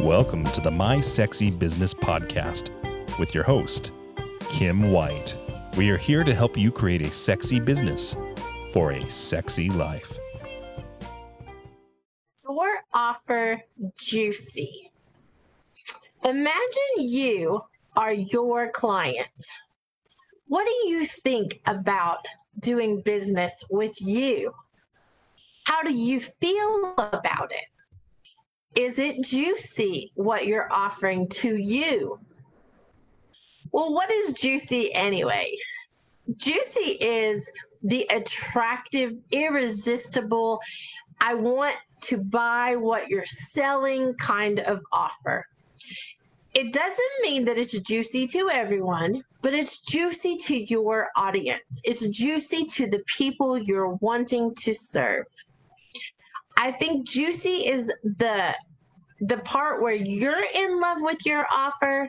Welcome to the My Sexy Business Podcast with your host, Kim White. We are here to help you create a sexy business for a sexy life. Your offer juicy. Imagine you are your client. What do you think about doing business with you? How do you feel about it? Is it juicy what you're offering to you? Well, what is juicy anyway? Juicy is the attractive, irresistible, I want to buy what you're selling kind of offer. It doesn't mean that it's juicy to everyone, but it's juicy to your audience. It's juicy to the people you're wanting to serve. I think juicy is the the part where you're in love with your offer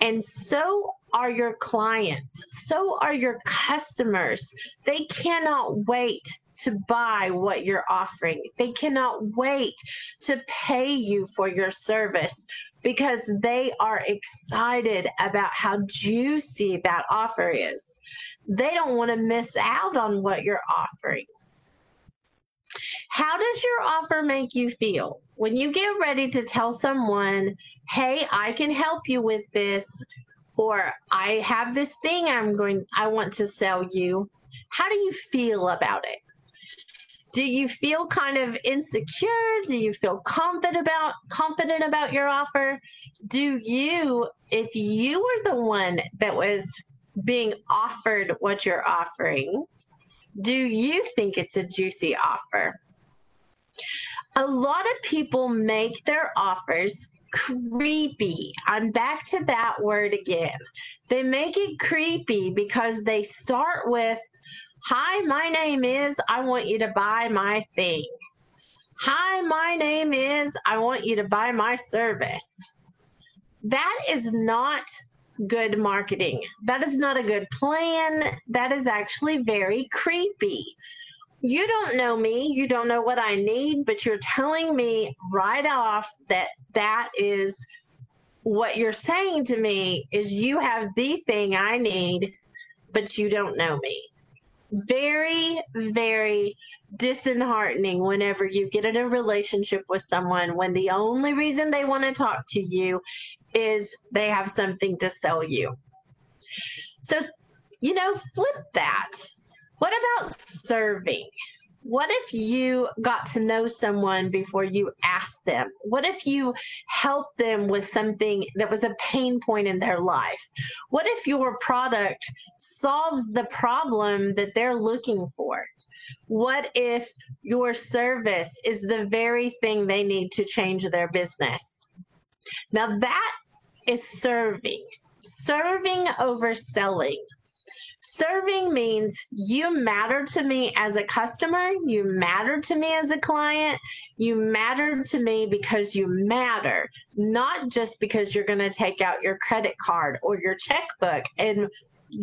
and so are your clients. So are your customers. They cannot wait to buy what you're offering. They cannot wait to pay you for your service because they are excited about how juicy that offer is. They don't want to miss out on what you're offering. How does your offer make you feel? When you get ready to tell someone, hey, I can help you with this, or I have this thing I'm going, I want to sell you. How do you feel about it? Do you feel kind of insecure? Do you feel confident about confident about your offer? Do you, if you were the one that was being offered what you're offering, do you think it's a juicy offer? A lot of people make their offers creepy. I'm back to that word again. They make it creepy because they start with, Hi, my name is, I want you to buy my thing. Hi, my name is, I want you to buy my service. That is not good marketing. That is not a good plan. That is actually very creepy you don't know me, you don't know what I need, but you're telling me right off that that is what you're saying to me is you have the thing I need, but you don't know me. Very, very disheartening whenever you get in a relationship with someone when the only reason they want to talk to you is they have something to sell you. So, you know, flip that what about serving? What if you got to know someone before you asked them? What if you helped them with something that was a pain point in their life? What if your product solves the problem that they're looking for? What if your service is the very thing they need to change their business? Now, that is serving, serving over selling. Serving means you matter to me as a customer, you matter to me as a client, you matter to me because you matter, not just because you're going to take out your credit card or your checkbook and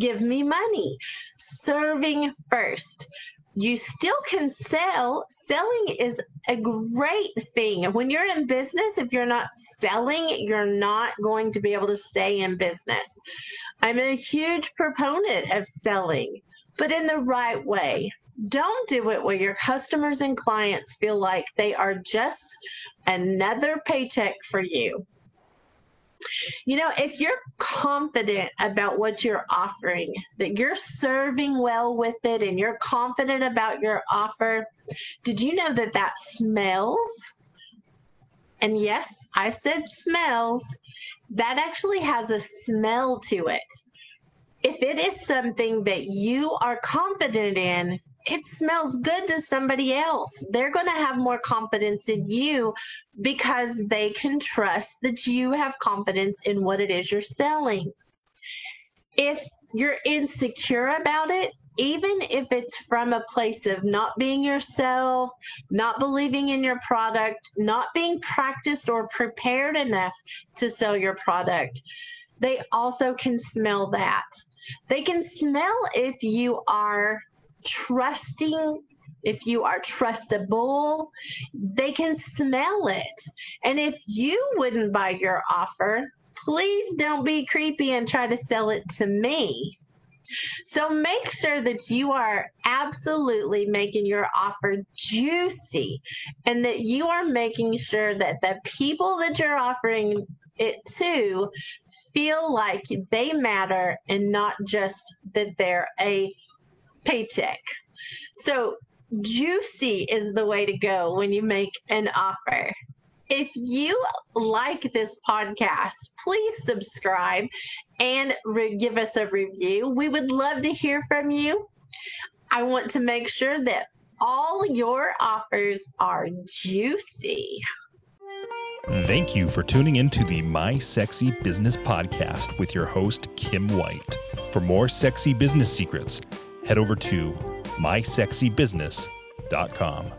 give me money. Serving first you still can sell. Selling is a great thing. When you're in business, if you're not selling, you're not going to be able to stay in business. I'm a huge proponent of selling, but in the right way. Don't do it where your customers and clients feel like they are just another paycheck for you. You know, if you're confident about what you're offering, that you're serving well with it, and you're confident about your offer, did you know that that smells? And yes, I said smells that actually has a smell to it. If it is something that you are confident in, it smells good to somebody else. They're going to have more confidence in you because they can trust that you have confidence in what it is you're selling. If you're insecure about it, even if it's from a place of not being yourself, not believing in your product, not being practiced or prepared enough to sell your product, they also can smell that. They can smell if you are trusting if you are trustable, they can smell it. And if you wouldn't buy your offer, please don't be creepy and try to sell it to me. So make sure that you are absolutely making your offer juicy and that you are making sure that the people that you're offering it to feel like they matter and not just that they're a paycheck. So juicy is the way to go when you make an offer. If you like this podcast, please subscribe and re- give us a review. We would love to hear from you. I want to make sure that all your offers are juicy. Thank you for tuning into the My Sexy Business Podcast with your host, Kim White. For more sexy business secrets, head over to mysexybusiness.com.